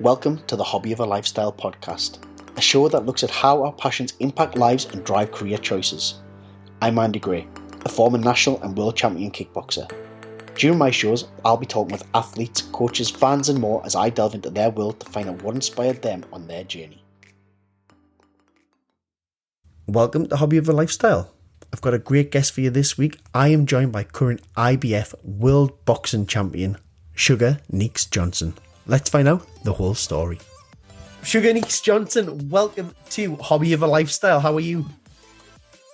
Welcome to the Hobby of a Lifestyle podcast, a show that looks at how our passions impact lives and drive career choices. I'm Andy Gray, a former national and world champion kickboxer. During my shows, I'll be talking with athletes, coaches, fans, and more as I delve into their world to find out what inspired them on their journey. Welcome to Hobby of a Lifestyle. I've got a great guest for you this week. I am joined by current IBF World Boxing Champion, Sugar Neekz Johnson. Let's find out the whole story. Sugar Neekz Johnson, welcome to Hobby of a Lifestyle. How are you?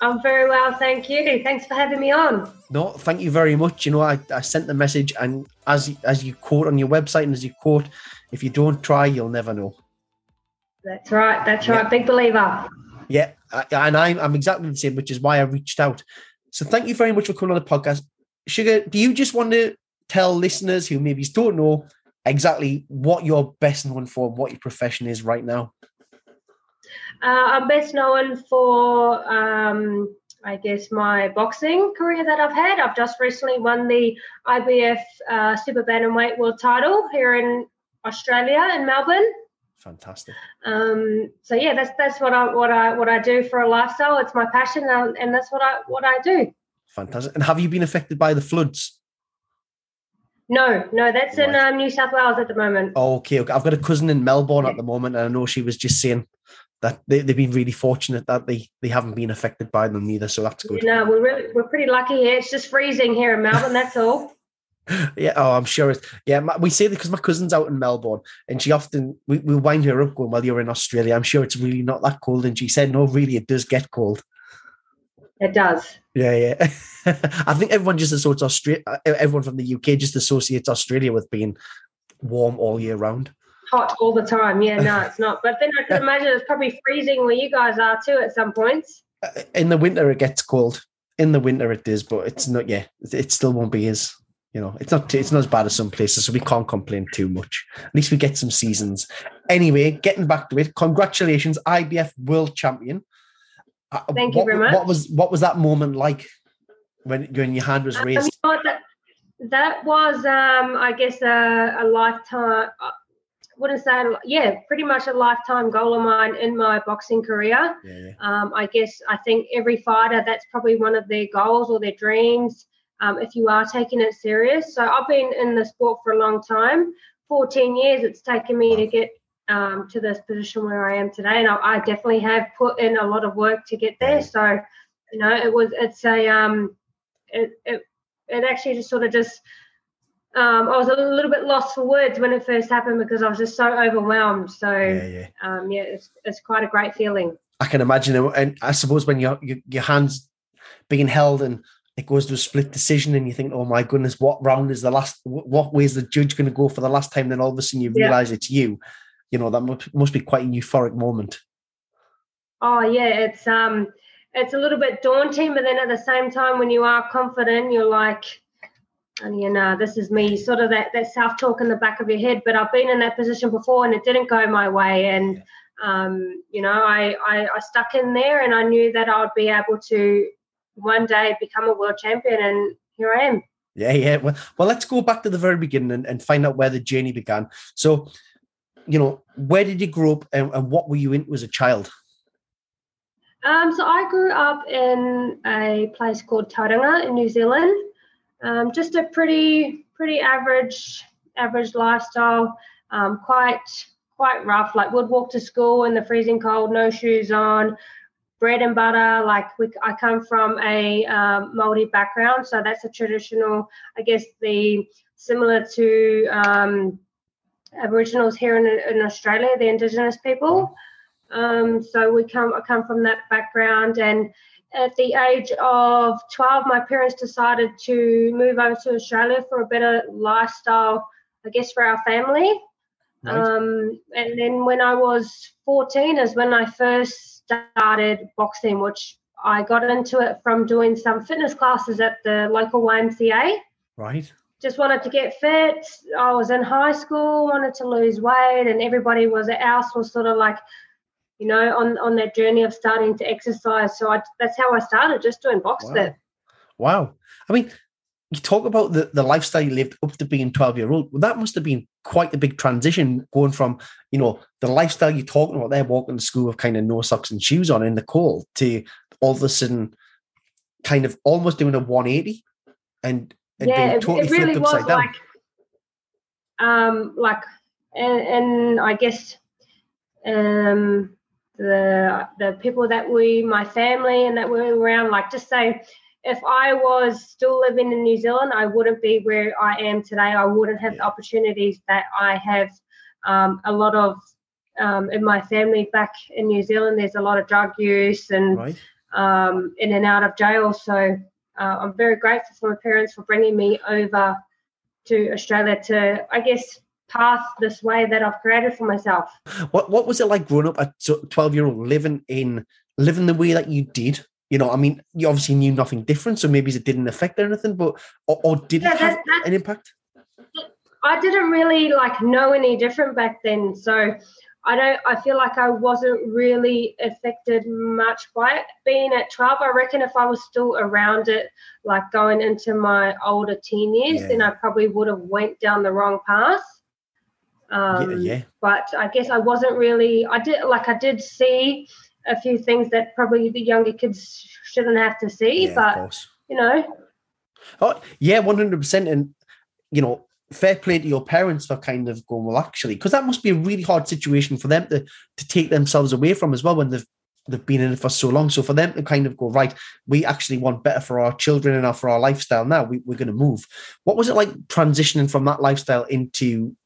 I'm very well, thank you. Thanks for having me on. No, thank you very much. You know, I, I sent the message, and as as you quote on your website, and as you quote, if you don't try, you'll never know. That's right. That's right. Big believer. Yeah, and I'm I'm exactly the same, which is why I reached out. So thank you very much for coming on the podcast, Sugar. Do you just want to tell listeners who maybe don't know exactly what you're best known for, what your profession is right now? Uh, I'm best known for, um, I guess, my boxing career that I've had. I've just recently won the IBF uh, Super Bantamweight World Title here in Australia in Melbourne. Fantastic. Um, so yeah, that's that's what I what I what I do for a lifestyle. It's my passion, and, and that's what I what I do. Fantastic. And have you been affected by the floods? No, no, that's right. in um, New South Wales at the moment. Okay, okay. I've got a cousin in Melbourne at the moment, and I know she was just saying that they, they've been really fortunate that they, they haven't been affected by them either. So that's good. No, we're really, we're pretty lucky here. It's just freezing here in Melbourne. That's all. yeah, oh, I'm sure it's yeah. We say that because my cousin's out in Melbourne, and she often we, we wind her up going, "Well, you're in Australia. I'm sure it's really not that cold." And she said, "No, really, it does get cold." It does. Yeah, yeah. I think everyone just associates Australia. Everyone from the UK just associates Australia with being warm all year round. Hot all the time. Yeah, no, it's not. But then I can imagine it's probably freezing where you guys are too at some points. Uh, in the winter, it gets cold. In the winter, it is, but it's not. Yeah, it still won't be as you know. It's not. It's not as bad as some places, so we can't complain too much. At least we get some seasons. Anyway, getting back to it. Congratulations, IBF World Champion. Uh, Thank what, you very much. What was what was that moment like when when your hand was raised? Um, that, that, was, um, I guess, a, a lifetime. Uh, wouldn't say, yeah, pretty much a lifetime goal of mine in my boxing career. Yeah, yeah. Um, I guess I think every fighter that's probably one of their goals or their dreams. Um, if you are taking it serious, so I've been in the sport for a long time, 14 years. It's taken me to get um, to this position where I am today, and I, I, definitely have put in a lot of work to get there. So, you know, it was it's a um, it it it actually just sort of just um, I was a little bit lost for words when it first happened because I was just so overwhelmed. So, yeah, yeah, um, yeah it's it's quite a great feeling. I can imagine, and I suppose when your your, your hands being held and it goes to a split decision and you think, oh my goodness, what round is the last? What way is the judge going to go for the last time? Then all of a sudden you realize yeah. it's you you know that must be quite a euphoric moment. Oh yeah it's um it's a little bit daunting but then at the same time when you are confident you're like and you know this is me sort of that, that self-talk in the back of your head. But i've been in that position before and it didn't go my way and um, you know I, I, I stuck in there and i knew that i'd be able to one day become a world champion and here i am. Yeah yeah well, well let's go back to the very beginning and, and find out where the journey began. So you know, where did you grow up and, and what were you into as a child? Um, so I grew up in a place called Tauranga in New Zealand. Um, just a pretty pretty average average lifestyle. Um, quite quite rough. Like would walk to school in the freezing cold, no shoes on, bread and butter. Like we, I come from a um, background, so that's a traditional. I guess the similar to um, Aboriginals here in, in Australia, the Indigenous people. Um, so we come I come from that background, and at the age of 12, my parents decided to move over to Australia for a better lifestyle, I guess, for our family. Right. Um, and then when I was 14 is when I first started boxing, which I got into it from doing some fitness classes at the local YMCA. Right just wanted to get fit. I was in high school, wanted to lose weight, and everybody was else was sort of like, you know, on on that journey of starting to exercise. So I, that's how I started, just doing box wow. fit. Wow. I mean, you talk about the, the lifestyle you lived up to being 12 year old. Well, that must have been quite a big transition going from, you know, the lifestyle you're talking about there, walking to school with kind of no socks and shoes on in the cold to all of a sudden kind of almost doing a 180 and, and yeah, being totally it, it really was down. like, um, like, and, and I guess, um, the the people that we my family and that were around like just say if I was still living in New Zealand, I wouldn't be where I am today. I wouldn't have the opportunities that I have. Um, a lot of um, in my family back in New Zealand, there's a lot of drug use and right. um, in and out of jail. So uh, I'm very grateful for my parents for bringing me over to Australia to, I guess, path this way that I've created for myself. What What was it like growing up at 12 year old, living in living the way that you did? You know, I mean, you obviously knew nothing different, so maybe it didn't affect anything, but or, or did yeah, it have an impact? I didn't really like know any different back then, so I don't. I feel like I wasn't really affected much by it. Being at twelve, I reckon if I was still around it, like going into my older teen years, yeah. then I probably would have went down the wrong path. Um, yeah, yeah. But I guess I wasn't really. I did like I did see a few things that probably the younger kids shouldn't have to see. Yeah, but you know, oh yeah, one hundred percent. And you know, fair play to your parents for kind of going well, actually, because that must be a really hard situation for them to to take themselves away from as well when they've they've been in it for so long. So for them to kind of go right, we actually want better for our children and for our lifestyle now. We, we're going to move. What was it like transitioning from that lifestyle into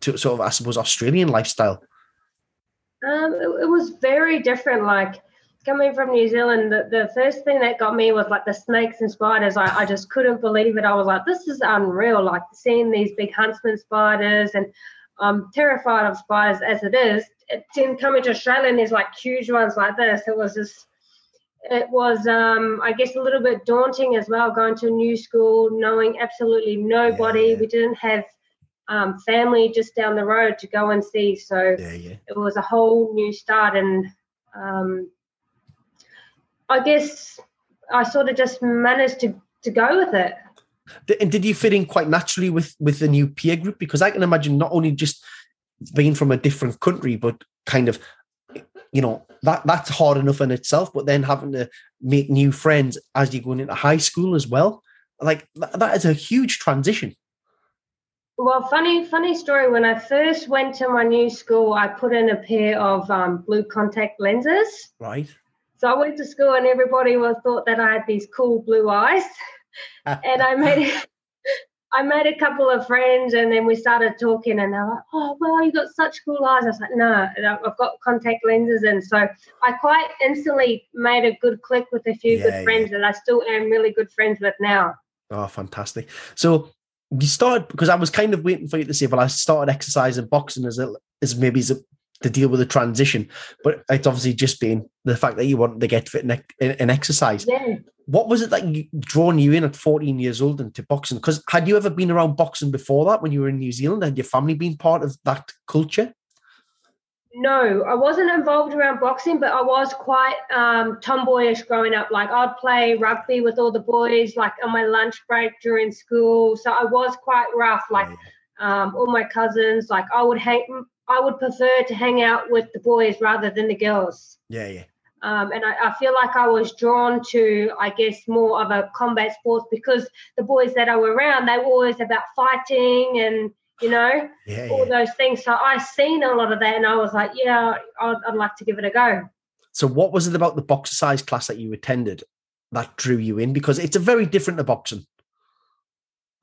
to sort of I suppose Australian lifestyle? Um, it, it, was very different. Like coming from New Zealand, the, the first thing that got me was like the snakes and spiders. I, I just couldn't believe it. I was like, this is unreal. Like seeing these big huntsman spiders, and I'm terrified of spiders as it is. Then coming to Australia and there's like huge ones like this. It was just it was um, i guess a little bit daunting as well going to a new school knowing absolutely nobody yeah. we didn't have um, family just down the road to go and see. So yeah, yeah. it was a whole new start, and um, I guess I sort of just managed to to go with it. And did you fit in quite naturally with with the new peer group? Because I can imagine not only just being from a different country, but kind of you know that that's hard enough in itself. But then having to make new friends as you're going into high school as well, like that is a huge transition. Well, funny, funny story. When I first went to my new school, I put in a pair of um, blue contact lenses. Right. So I went to school, and everybody was thought that I had these cool blue eyes, and I made. I made a couple of friends, and then we started talking, and they're like, "Oh, well, you got such cool eyes." I was like, "No, I've got contact lenses," and so I quite instantly made a good click with a few yeah, good friends, yeah. and I still am really good friends with now. Oh, fantastic! So you started because I was kind of waiting for you to say, well, I started exercising boxing as a, as maybe as a, to deal with the transition, but it's obviously just been the fact that you wanted to get fit and, exercise. Yeah. What was it that you, drawn you in at 14 years old into boxing? Because had you ever been around boxing before that when you were in New Zealand? Had your family been part of that culture? No, I wasn't involved around boxing, but I was quite um, tomboyish growing up. Like I'd play rugby with all the boys, like on my lunch break during school. So I was quite rough. Like um, all my cousins, like I would hang. I would prefer to hang out with the boys rather than the girls. Yeah, yeah. Um, and I, I, feel like I was drawn to, I guess, more of a combat sports because the boys that I were around, they were always about fighting and you know, yeah, all yeah. those things. So I seen a lot of that, and I was like, yeah, I'd, I'd like to give it a go. So, what was it about the boxercise class that you attended that drew you in? Because it's a very different to boxing.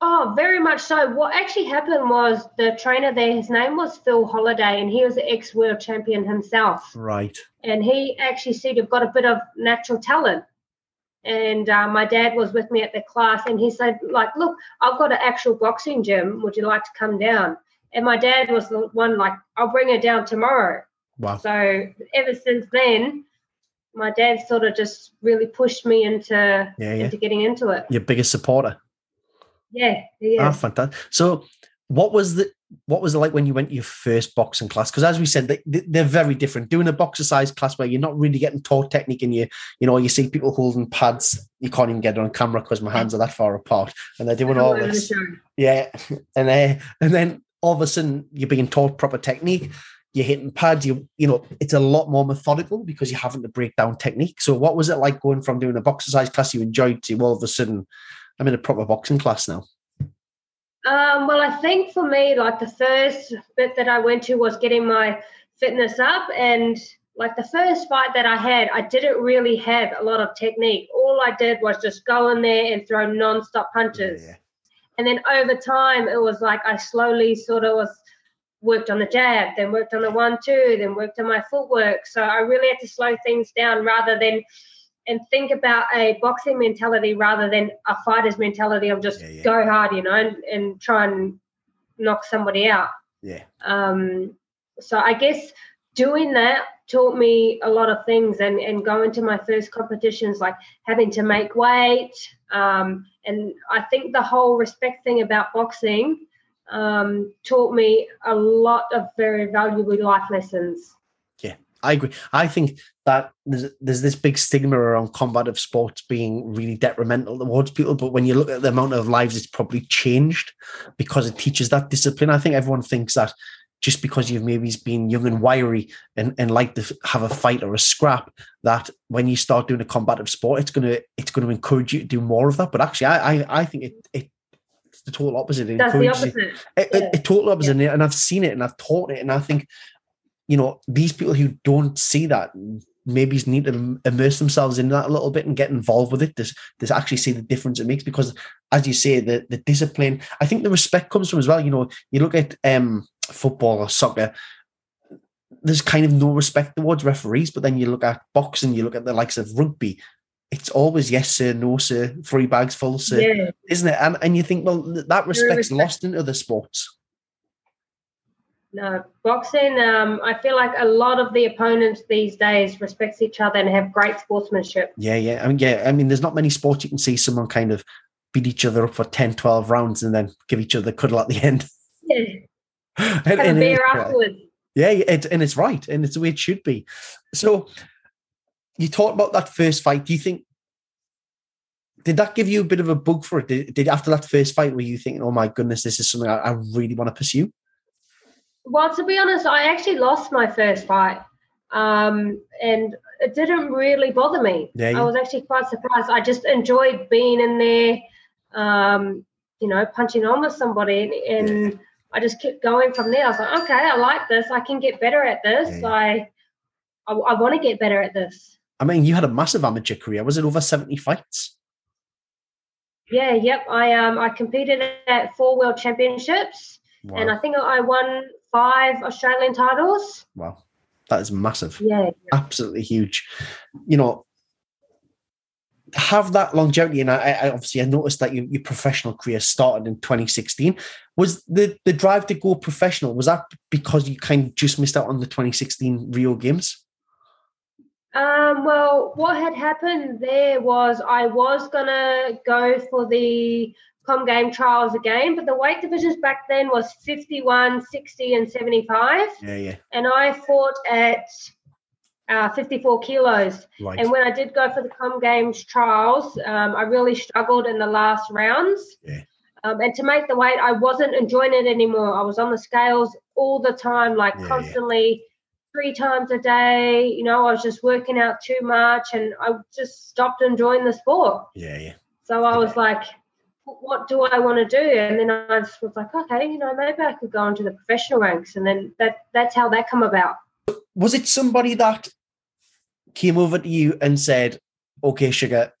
Oh, very much so. What actually happened was the trainer there, his name was Phil Holiday, and he was an ex world champion himself. Right. And he actually said you've got a bit of natural talent and uh, my dad was with me at the class and he said like look i've got an actual boxing gym would you like to come down and my dad was the one like i'll bring her down tomorrow wow so ever since then my dad sort of just really pushed me into yeah, yeah. into getting into it your biggest supporter yeah yeah ah, fantastic so what was the what was it like when you went to your first boxing class? Because as we said, they, they're very different. Doing a boxercise class where you're not really getting taught technique and you, you know, you see people holding pads, you can't even get it on camera because my hands are that far apart and they're doing all this. Yeah. And, uh, and then all of a sudden you're being taught proper technique. You're hitting pads, you you know, it's a lot more methodical because you're having to break down technique. So what was it like going from doing a boxercise class you enjoyed to all of a sudden I'm in a proper boxing class now? Um, well, I think for me, like the first bit that I went to was getting my fitness up. And like the first fight that I had, I didn't really have a lot of technique. All I did was just go in there and throw non-stop punches. Yeah. And then over time, it was like I slowly sort of was worked on the jab, then worked on the one, two, then worked on my footwork. So I really had to slow things down rather than and think about a boxing mentality rather than a fighter's mentality of just yeah, yeah. go hard, you know, and, and, try and knock somebody out. Yeah. Um, so I guess doing that taught me a lot of things and, and going to my first competitions, like having to make weight. Um, and I think the whole respect thing about boxing um, taught me a lot of very valuable life lessons. I agree. I think that there's there's this big stigma around combative sports being really detrimental towards people. But when you look at the amount of lives it's probably changed because it teaches that discipline. I think everyone thinks that just because you've maybe been young and wiry and, and like to have a fight or a scrap, that when you start doing a combative sport, it's gonna it's gonna encourage you to do more of that. But actually, I I, I think it it it's the total opposite. It That's the opposite. It, yeah. it, it, total opposite, yeah. and I've seen it and I've taught it, and I think you know, these people who don't see that maybe need to immerse themselves in that a little bit and get involved with it. This this actually see the difference it makes because, as you say, the the discipline. I think the respect comes from as well. You know, you look at um, football or soccer. There's kind of no respect towards referees, but then you look at boxing, you look at the likes of rugby. It's always yes sir, no sir, three bags full sir, yeah. isn't it? And and you think, well, that respect's respect. lost in other sports. No, boxing. Um, I feel like a lot of the opponents these days respects each other and have great sportsmanship. Yeah, yeah. I mean, yeah. I mean, there's not many sports you can see someone kind of beat each other up for 10, 12 rounds and then give each other a cuddle at the end. Yeah. and, have and a beer afterwards. Yeah, it, and it's right, and it's the way it should be. So, you talked about that first fight. Do you think did that give you a bit of a bug for it? Did, did after that first fight, were you thinking, "Oh my goodness, this is something I, I really want to pursue"? Well, to be honest, I actually lost my first fight, um, and it didn't really bother me. Yeah, yeah. I was actually quite surprised. I just enjoyed being in there, um, you know, punching on with somebody, and, and yeah. I just kept going from there. I was like, okay, I like this. I can get better at this. I, I, I want to get better at this. I mean, you had a massive amateur career. Was it over seventy fights? Yeah, yep. I um I competed at four world championships, wow. and I think I won five Australian titles. Wow, that is massive. Yeah, absolutely huge. You know, have that longevity, and I, I obviously I noticed that your, your, professional career started in 2016. Was the the drive to go professional was that because you kind of just missed out on the 2016 Rio Games? Um, well, what had happened there was I was gonna go for the com game trials again, but the weight divisions back then was 51, 60, and 75. Yeah, yeah. And I fought at uh, 54 kilos. Right. And when I did go for the com games trials, um, I really struggled in the last rounds. Yeah. Um, and to make the weight, I wasn't enjoying it anymore. I was on the scales all the time, like yeah, constantly. Yeah. Three times a day, you know, I was just working out too much and I just stopped enjoying the sport. Yeah, yeah. So I was like, what do I want to do? And then I just was like, okay, you know, maybe I could go into the professional ranks, and then that that's how that come about. Was it somebody that came over to you and said, "Okay, sugar,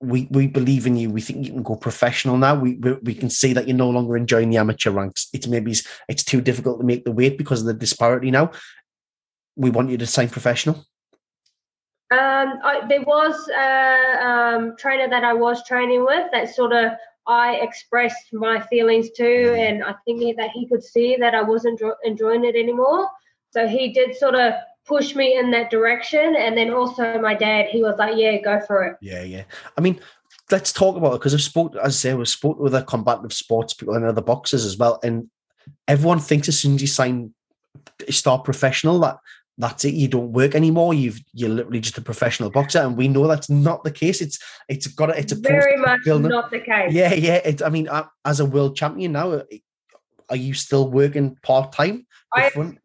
we we believe in you. We think you can go professional now. We we, we can see that you're no longer enjoying the amateur ranks. It's maybe it's too difficult to make the weight because of the disparity now. We want you to sign professional." Um, I, there was a um, trainer that I was training with that sort of I expressed my feelings to, and I think that he could see that I wasn't enjoying it anymore. So he did sort of push me in that direction. And then also my dad, he was like, "Yeah, go for it." Yeah, yeah. I mean, let's talk about it because I've spoke, as I say, we've spoke with the combative sports people and other boxers as well, and everyone thinks as soon as you sign start professional that that's it you don't work anymore you've you're literally just a professional boxer and we know that's not the case it's it's got a, it's a very much not the case. Yeah yeah it, i mean as a world champion now are you still working part-time I am,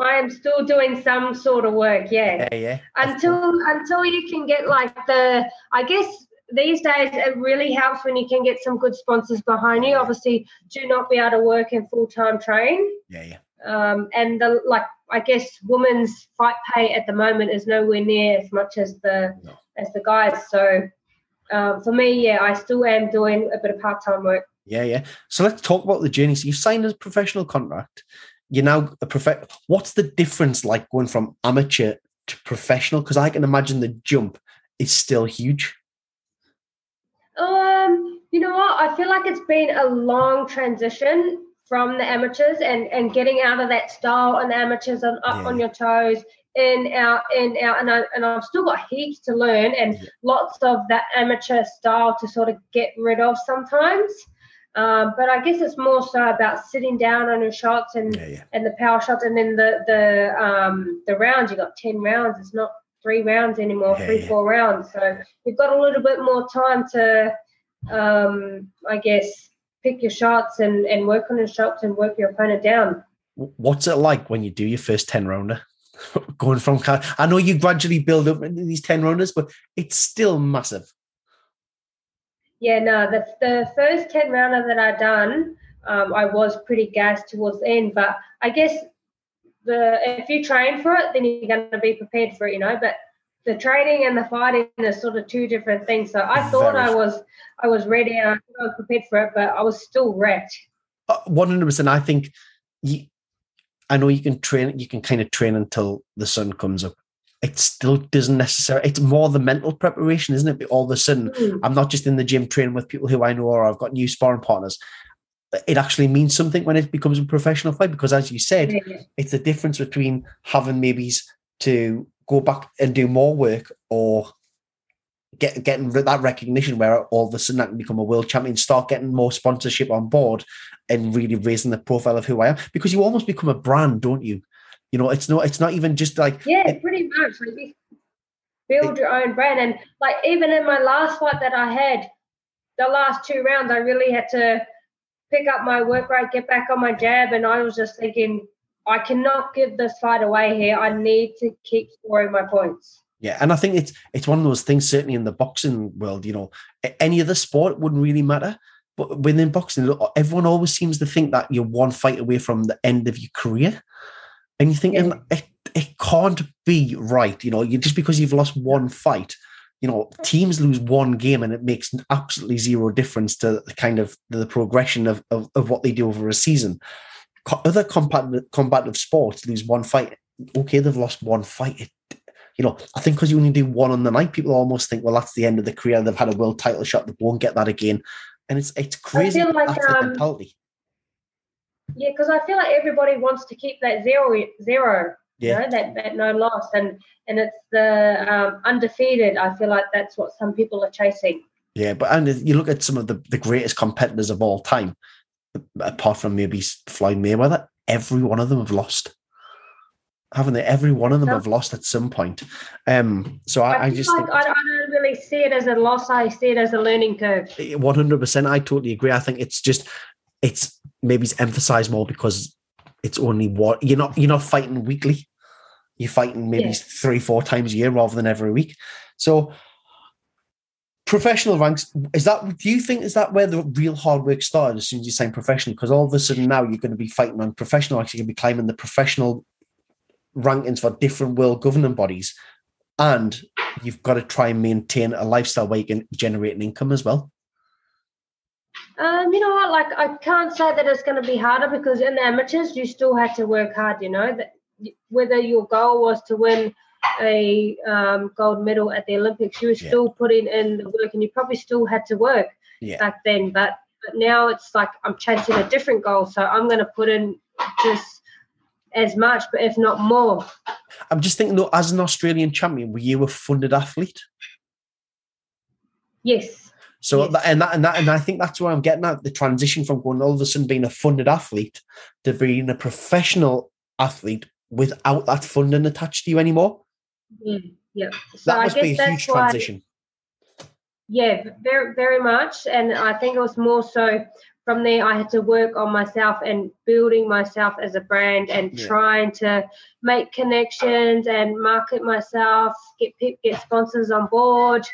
I am still doing some sort of work yeah. Yeah, yeah. until until you can get like the i guess these days it really helps when you can get some good sponsors behind you. Obviously do not be able to work in full-time train. Yeah yeah um, and the like I guess women's fight pay at the moment is nowhere near as much as the no. as the guys. So um, for me, yeah, I still am doing a bit of part time work. Yeah, yeah. So let's talk about the journey. So you signed a professional contract. You're now a prof. What's the difference like going from amateur to professional? Because I can imagine the jump is still huge. Um, you know what? I feel like it's been a long transition from the amateurs and and getting out of that style and the amateurs and up yeah. on your toes in out in out and, I, and I've still got heaps to learn and yeah. lots of that amateur style to sort of get rid of sometimes. Um, but I guess it's more so about sitting down on your shots and yeah, and the power shots and then the the um, the rounds. You got 10 rounds. It's not three rounds anymore three four rounds. So you've got a little bit more time to um, I guess pick your shots and, and work on your shots and work your opponent down. What's it like when you do your first 10 rounder? Going from, I know you gradually build up these 10 rounders, but it's still massive. Yeah, no, the, the first 10 rounder that I done, um, I was pretty gassed towards the end, but I guess the if you train for it, then you're going to be prepared for it, you know. But the training and the fighting are sort of two different things. So I thought Very I was I was ready and I, I was prepared for it, but I was still wrecked. Uh, one hundred percent. I think you. I know you can train. You can kind of train until the sun comes up. It still doesn't necessarily. It's more the mental preparation, isn't it? All of a sudden, mm. I'm not just in the gym training with people who I know, or I've got new sparring partners. It actually means something when it becomes a professional fight because, as you said, yeah. it's the difference between having maybe to go back and do more work or get getting that recognition where all of a sudden I can become a world champion, start getting more sponsorship on board and really raising the profile of who I am. Because you almost become a brand, don't you? You know, it's not it's not even just like Yeah, it, pretty much. Like build it, your own brand. And like even in my last fight that I had, the last two rounds I really had to pick up my work rate, get back on my jab, and I was just thinking I cannot give this fight away here. I need to keep scoring my points. Yeah, and I think it's it's one of those things. Certainly in the boxing world, you know, any other sport wouldn't really matter, but within boxing, everyone always seems to think that you're one fight away from the end of your career, and you think yeah. it it can't be right. You know, you just because you've lost one fight, you know, teams lose one game and it makes absolutely zero difference to the kind of the progression of, of, of what they do over a season other combative, combative sports lose one fight. Okay, they've lost one fight. It, you know, I think because you only do one on the night, people almost think, well, that's the end of the career. They've had a world title shot. They won't get that again. And it's it's crazy. I feel like, that's um, mentality. Yeah, because I feel like everybody wants to keep that zero zero. Yeah. You know, that, that no loss. And and it's the um, undefeated. I feel like that's what some people are chasing. Yeah, but and you look at some of the, the greatest competitors of all time, apart from maybe Floyd Mayweather, every one of them have lost. Haven't they? Every one of them have lost at some point. Um, so I, I, just like, I, don't really see it as a loss. I see it as a learning curve. One hundred percent. I totally agree. I think it's just it's maybe it's emphasized more because it's only one. You're not you're not fighting weekly. You're fighting maybe yeah. three four times a year rather than every week. So professional ranks is that do you think is that where the real hard work started as soon as you sign professional because all of a sudden now you're going to be fighting on professional ranks you're going to be climbing the professional rankings for different world governing bodies. And you've got to try and maintain a lifestyle where you can generate an income as well. Um, you know what? Like i can't say that it's going to be harder because in the amateurs you still had to work hard you know? That whether your goal was to win a um, gold medal at the Olympics, you were yeah. still putting in the work and you probably still had to work yeah. back then. But, but now it's like I'm chasing a different goal. So I'm going to put in just as much, but if not more. I'm just thinking, though, as an Australian champion, were you a funded athlete? Yes. So yes. that, and that and that and I think that's where I'm getting at the transition from going all of a sudden being a funded athlete to being a professional athlete without that funding attached to you anymore. Yeah, yeah. So that must be a huge transition. yeah, very very much, and I think it was more so from there I had to work on myself and building myself as a brand and yeah. trying to make connections and market myself, get get sponsors on board.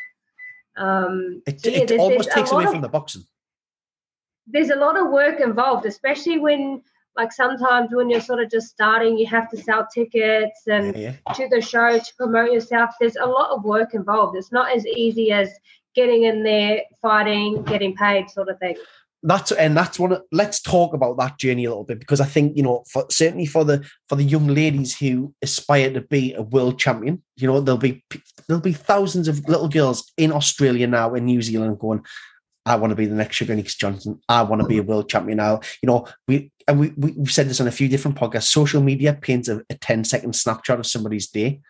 Um, it, so yeah, it almost takes away of, from the boxing. There's a lot of work involved, especially when like sometimes when you're sort of just starting, you have to sell tickets and yeah, yeah. to the show to promote yourself. There's a lot of work involved. It's not as easy as getting in there, fighting, getting paid, sort of thing that's and that's one of, let's talk about that journey a little bit because i think you know for, certainly for the for the young ladies who aspire to be a world champion you know there'll be there'll be thousands of little girls in australia now in new zealand going i want to be the next sugar Nix johnson i want to be a world champion now you know we and we, we've said this on a few different podcasts social media paints a, a 10 second snapshot of somebody's day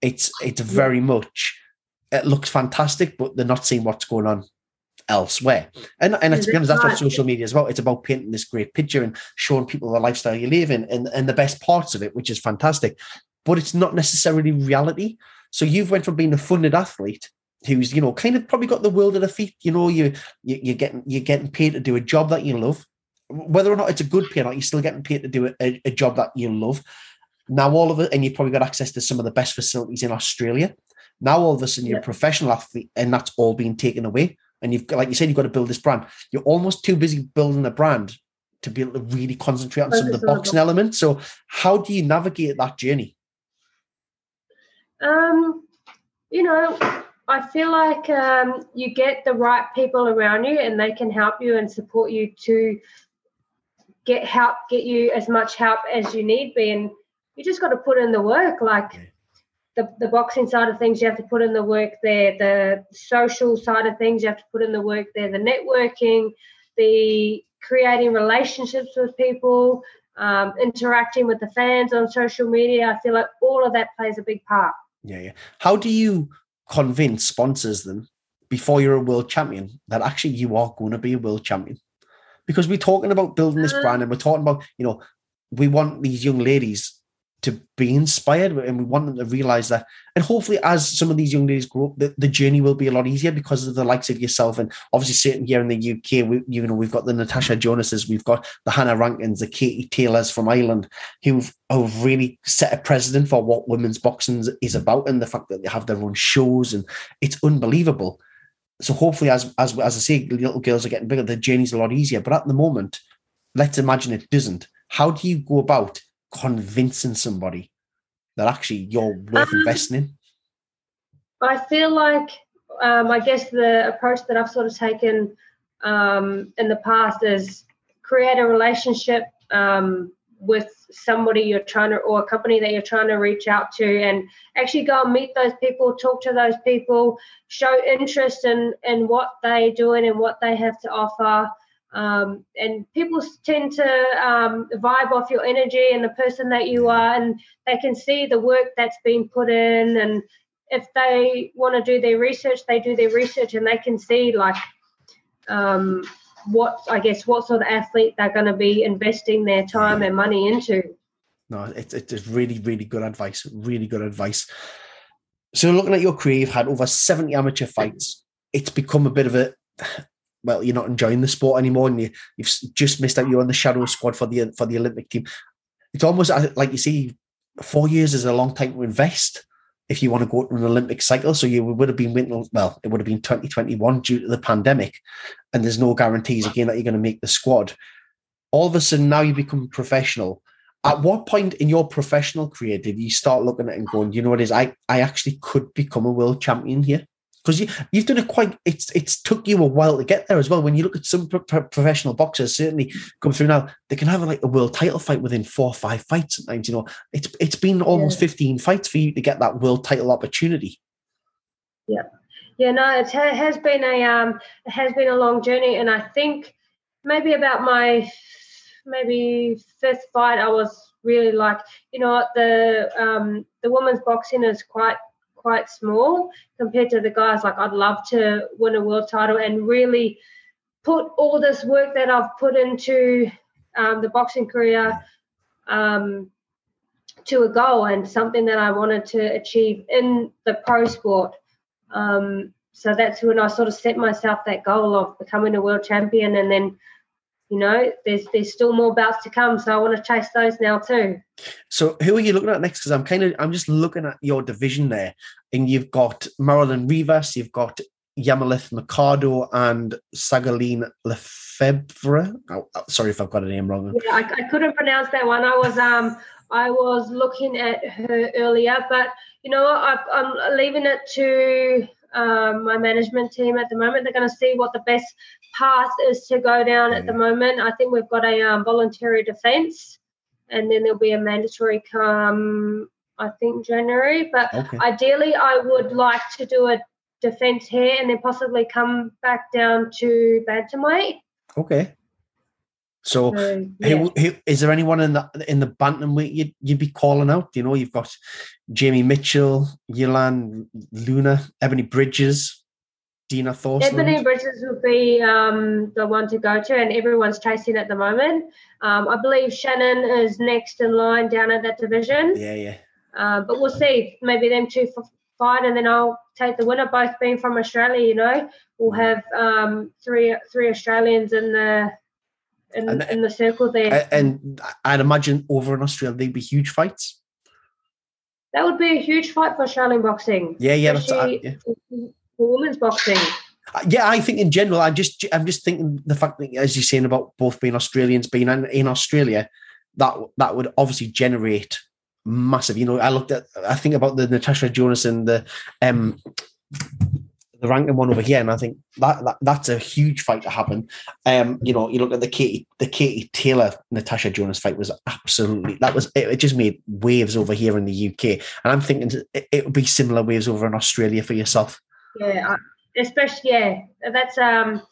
it's it's very much it looks fantastic but they're not seeing what's going on elsewhere. And and to be honest, that's what social media is about. It's about painting this great picture and showing people the lifestyle you live in and, and the best parts of it, which is fantastic. But it's not necessarily reality. So you've went from being a funded athlete who's, you know, kind of probably got the world at their feet. You know, you, you you're getting you're getting paid to do a job that you love. Whether or not it's a good pay or not, you're still getting paid to do a, a job that you love. Now all of it, and you've probably got access to some of the best facilities in Australia. Now all of a sudden you're yeah. a professional athlete, and that's all being taken away and you've got, like you said, you've got to build this brand. You're almost too busy building a brand to be able to really concentrate on some of the boxing elements. So, how do you navigate that journey? Um, you know, I feel like um, you get the right people around you, and they can help you and support you to get help, get you as much help as you need be, and you just got to put in the work. Like the, the boxing side of things, you have to put in the work there. The social side of things, you have to put in the work there. The networking, the creating relationships with people, um, interacting with the fans on social media. I feel like all of that plays a big part. Yeah, yeah. How do you convince sponsors then before you're a world champion that actually you are going to be a world champion? Because we're talking about building this um, brand and we're talking about, you know, we want these young ladies to be inspired and we want them to realize that. And hopefully as some of these young ladies grow up the, the journey will be a lot easier because of the likes of yourself and obviously sitting here in the uk we, you know we've got the natasha Jonas's, we've got the hannah rankins the katie taylors from ireland who've, who've really set a precedent for what women's boxing is about and the fact that they have their own shows and it's unbelievable so hopefully as as, as i say little girls are getting bigger the journey's a lot easier but at the moment let's imagine it doesn't how do you go about convincing somebody that actually you're worth um, investing in? I feel like um, I guess the approach that I've sort of taken um, in the past is create a relationship um, with somebody you're trying to or a company that you're trying to reach out to and actually go and meet those people talk to those people show interest in in what they're doing and what they have to offer. Um, and people tend to um, vibe off your energy and the person that you are and they can see the work that's been put in and if they want to do their research they do their research and they can see like um, what i guess what sort of athlete they're going to be investing their time and money into no it's, it's really really good advice really good advice so looking at your career you've had over 70 amateur fights it's become a bit of a well, you're not enjoying the sport anymore, and you, you've just missed out. You're on the shadow squad for the for the Olympic team. It's almost uh, like you see, four years is a long time to invest if you want to go to an Olympic cycle. So you would have been winning, well, it would have been 2021 due to the pandemic, and there's no guarantees again that you're going to make the squad. All of a sudden, now you become professional. At what point in your professional career did you start looking at and going, you know what is, I, I actually could become a world champion here? Because you, you've done it quite. It's it's took you a while to get there as well. When you look at some pro- professional boxers, certainly come through now, they can have like a world title fight within four or five fights. Sometimes you know it's it's been almost yeah. fifteen fights for you to get that world title opportunity. Yeah, yeah, no, it ha- has been a um, it has been a long journey, and I think maybe about my maybe fifth fight, I was really like, you know, the um, the women's boxing is quite quite small compared to the guys. Like I'd love to win a world title and really put all this work that I've put into um, the boxing career um, to a goal and something that I wanted to achieve in the pro sport. Um, so that's when I sort of set myself that goal of becoming a world champion, and then you know, there's there's still more bouts to come, so I want to chase those now too. So who are you looking at next? Because I'm kind of I'm just looking at your division there, and you've got Mayerlin Rivas, you've got Yamileth Mercado, and Segolene Lefebvre. Oh, oh, sorry if I've got a name wrong. Yeah, I, I couldn't pronounce that one. I was um I was looking at her earlier, but you know I, I'm leaving it to um, my management team at the moment. They're going to see what the best path is to go down at the moment. I think we've got a um, voluntary defence, and then there'll be a mandatory come, I think, January. But okay. ideally, I would like to do a defence here and then possibly come back down to bantamweight. Okay. So, yeah. who, who, is there anyone in the in the bantamweight you'd, you'd be calling out? You know, you've got Jamie Mitchell, Yulihan Luna, Ebanie Bridges, Dina Thorson. Ebanie Bridges would be um, the one to go to, and everyone's chasing at the moment. Um, I believe Shannon is next in line down at that division. Yeah, yeah. Uh, but we'll see. Maybe them two fight, and then I'll take the winner. Both being from Australia, you know, we'll mm. have um, three three Australians in the in, and, in the circle there. And I'd imagine over in Australia they'd be huge fights. That would be a huge fight for Australian boxing. Yeah, yeah, that's uh, yeah. for women's boxing. Uh, yeah, I think in general, I'm just I'm just thinking the fact that as you're saying about both being Australians being in, in Australia, that that would obviously generate massive. You know, I looked at I think about the Natasha Jonas and the um the ranking one over here, and I think that, that that's a huge fight to happen. Um, you know, you look at the Katie the Katie Taylor Natasha Jonas fight was absolutely that was it, it just made waves over here in the UK, and I'm thinking it, it would be similar waves over in Australia for yourself. Yeah, especially yeah, that's um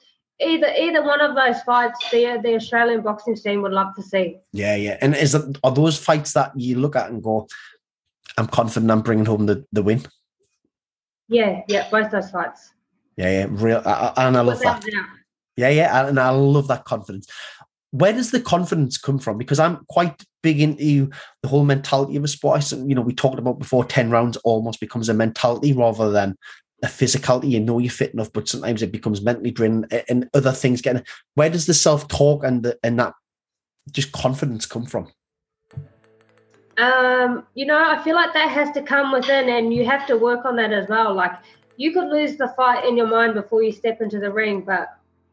either either one of those fights the the Australian boxing scene would love to see. Yeah, yeah, and is it are those fights that you look at and go, I'm confident I'm bringing home the the win. Yeah, yeah, both those fights. Yeah, yeah, real, and I love that. Yeah, yeah, and I love that confidence. Where does the confidence come from? Because I'm quite big into the whole mentality of a sport. You know, we talked about before. Ten rounds almost becomes a mentality rather than a physicality. You know you're fit enough, but sometimes it becomes mentally driven and other things. Getting where does the self talk and the, and that just confidence come from? Um, you know, I feel like that has to come within, and you have to work on that as well. Like you could lose the fight in your mind before you step into the ring, but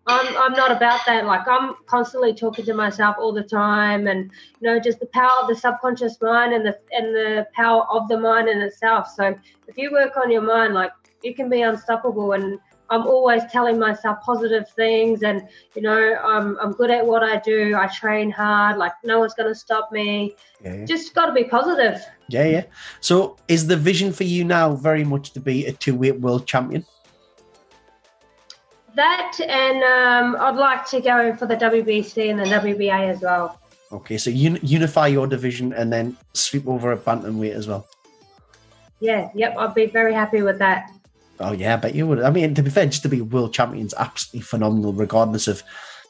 I'm I'm not about that. Like I'm constantly talking to myself all the time, and you know, just the power of the subconscious mind and the and the power of the mind in itself. So if you work on your mind, like you can be unstoppable. And I'm always telling myself positive things, and you know, I'm I'm good at what I do. I train hard. Like no one's going to stop me. Yeah, yeah. Just got to be positive. Yeah, yeah. So, is the vision for you now very much to be a two-weight world champion? That, and um, I'd like to go for the WBC and the WBA as well. Okay, so un- unify your division and then sweep over a bantamweight as well. Yeah, yep, I'd be very happy with that. Oh yeah, I bet you would. I mean, to be fair, just to be world champions, absolutely phenomenal, regardless of,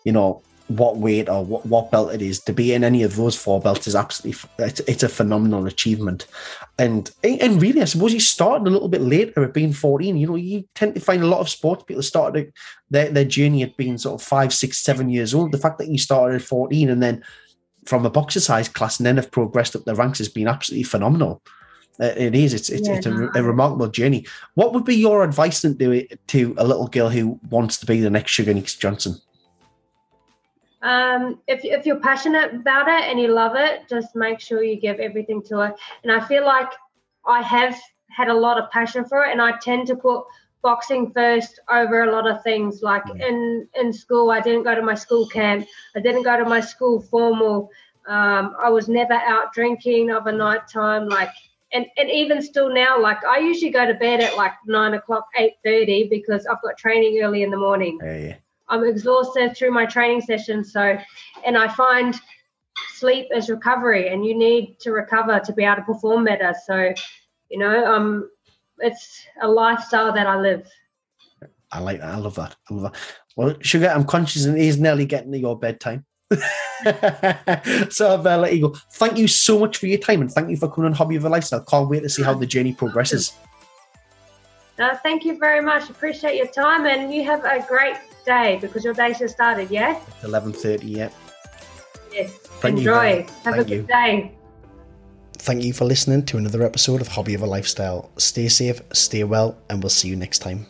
you know, what weight or what, what belt it is. To be in any of those four belts is absolutely it's, it's a phenomenal achievement. And and really, I suppose you started a little bit later at being fourteen. You know, you tend to find a lot of sports people started their their journey at being sort of five, six, seven years old. The fact that you started at fourteen and then from a boxercise class and then have progressed up the ranks has been absolutely phenomenal. Uh, it is. It's it's, yeah. it's a, a, remarkable journey. What would be your advice to to a little girl who wants to be the next Sugar Nix Johnson? Um, if if you're passionate about it and you love it, just make sure you give everything to it. And I feel like I have had a lot of passion for it, and I tend to put boxing first over a lot of things. Like mm. in in school, I didn't go to my school camp. I didn't go to my school formal. Um, I was never out drinking of a night time. Like and, and even still now, like I usually go to bed at like nine o'clock, eight thirty because I've got training early in the morning. Yeah. I'm exhausted through my training sessions. So, and I find sleep is recovery, and you need to recover to be able to perform better. So, you know, um, it's a lifestyle that I live. I like that. I love that. I love that. Well, Sugar, I'm conscious it is nearly getting to your bedtime. so let you go. Thank you so much for your time and thank you for coming on Hobby of a Lifestyle. Can't wait to see how the journey progresses. Uh, thank you very much. Appreciate your time and you have a great day because your day's just started, yeah? It's 11.30, yeah. Yes. Thank Enjoy. You, have thank a good you. day. Thank you for listening to another episode of Hobby of a Lifestyle. Stay safe, stay well, and we'll see you next time.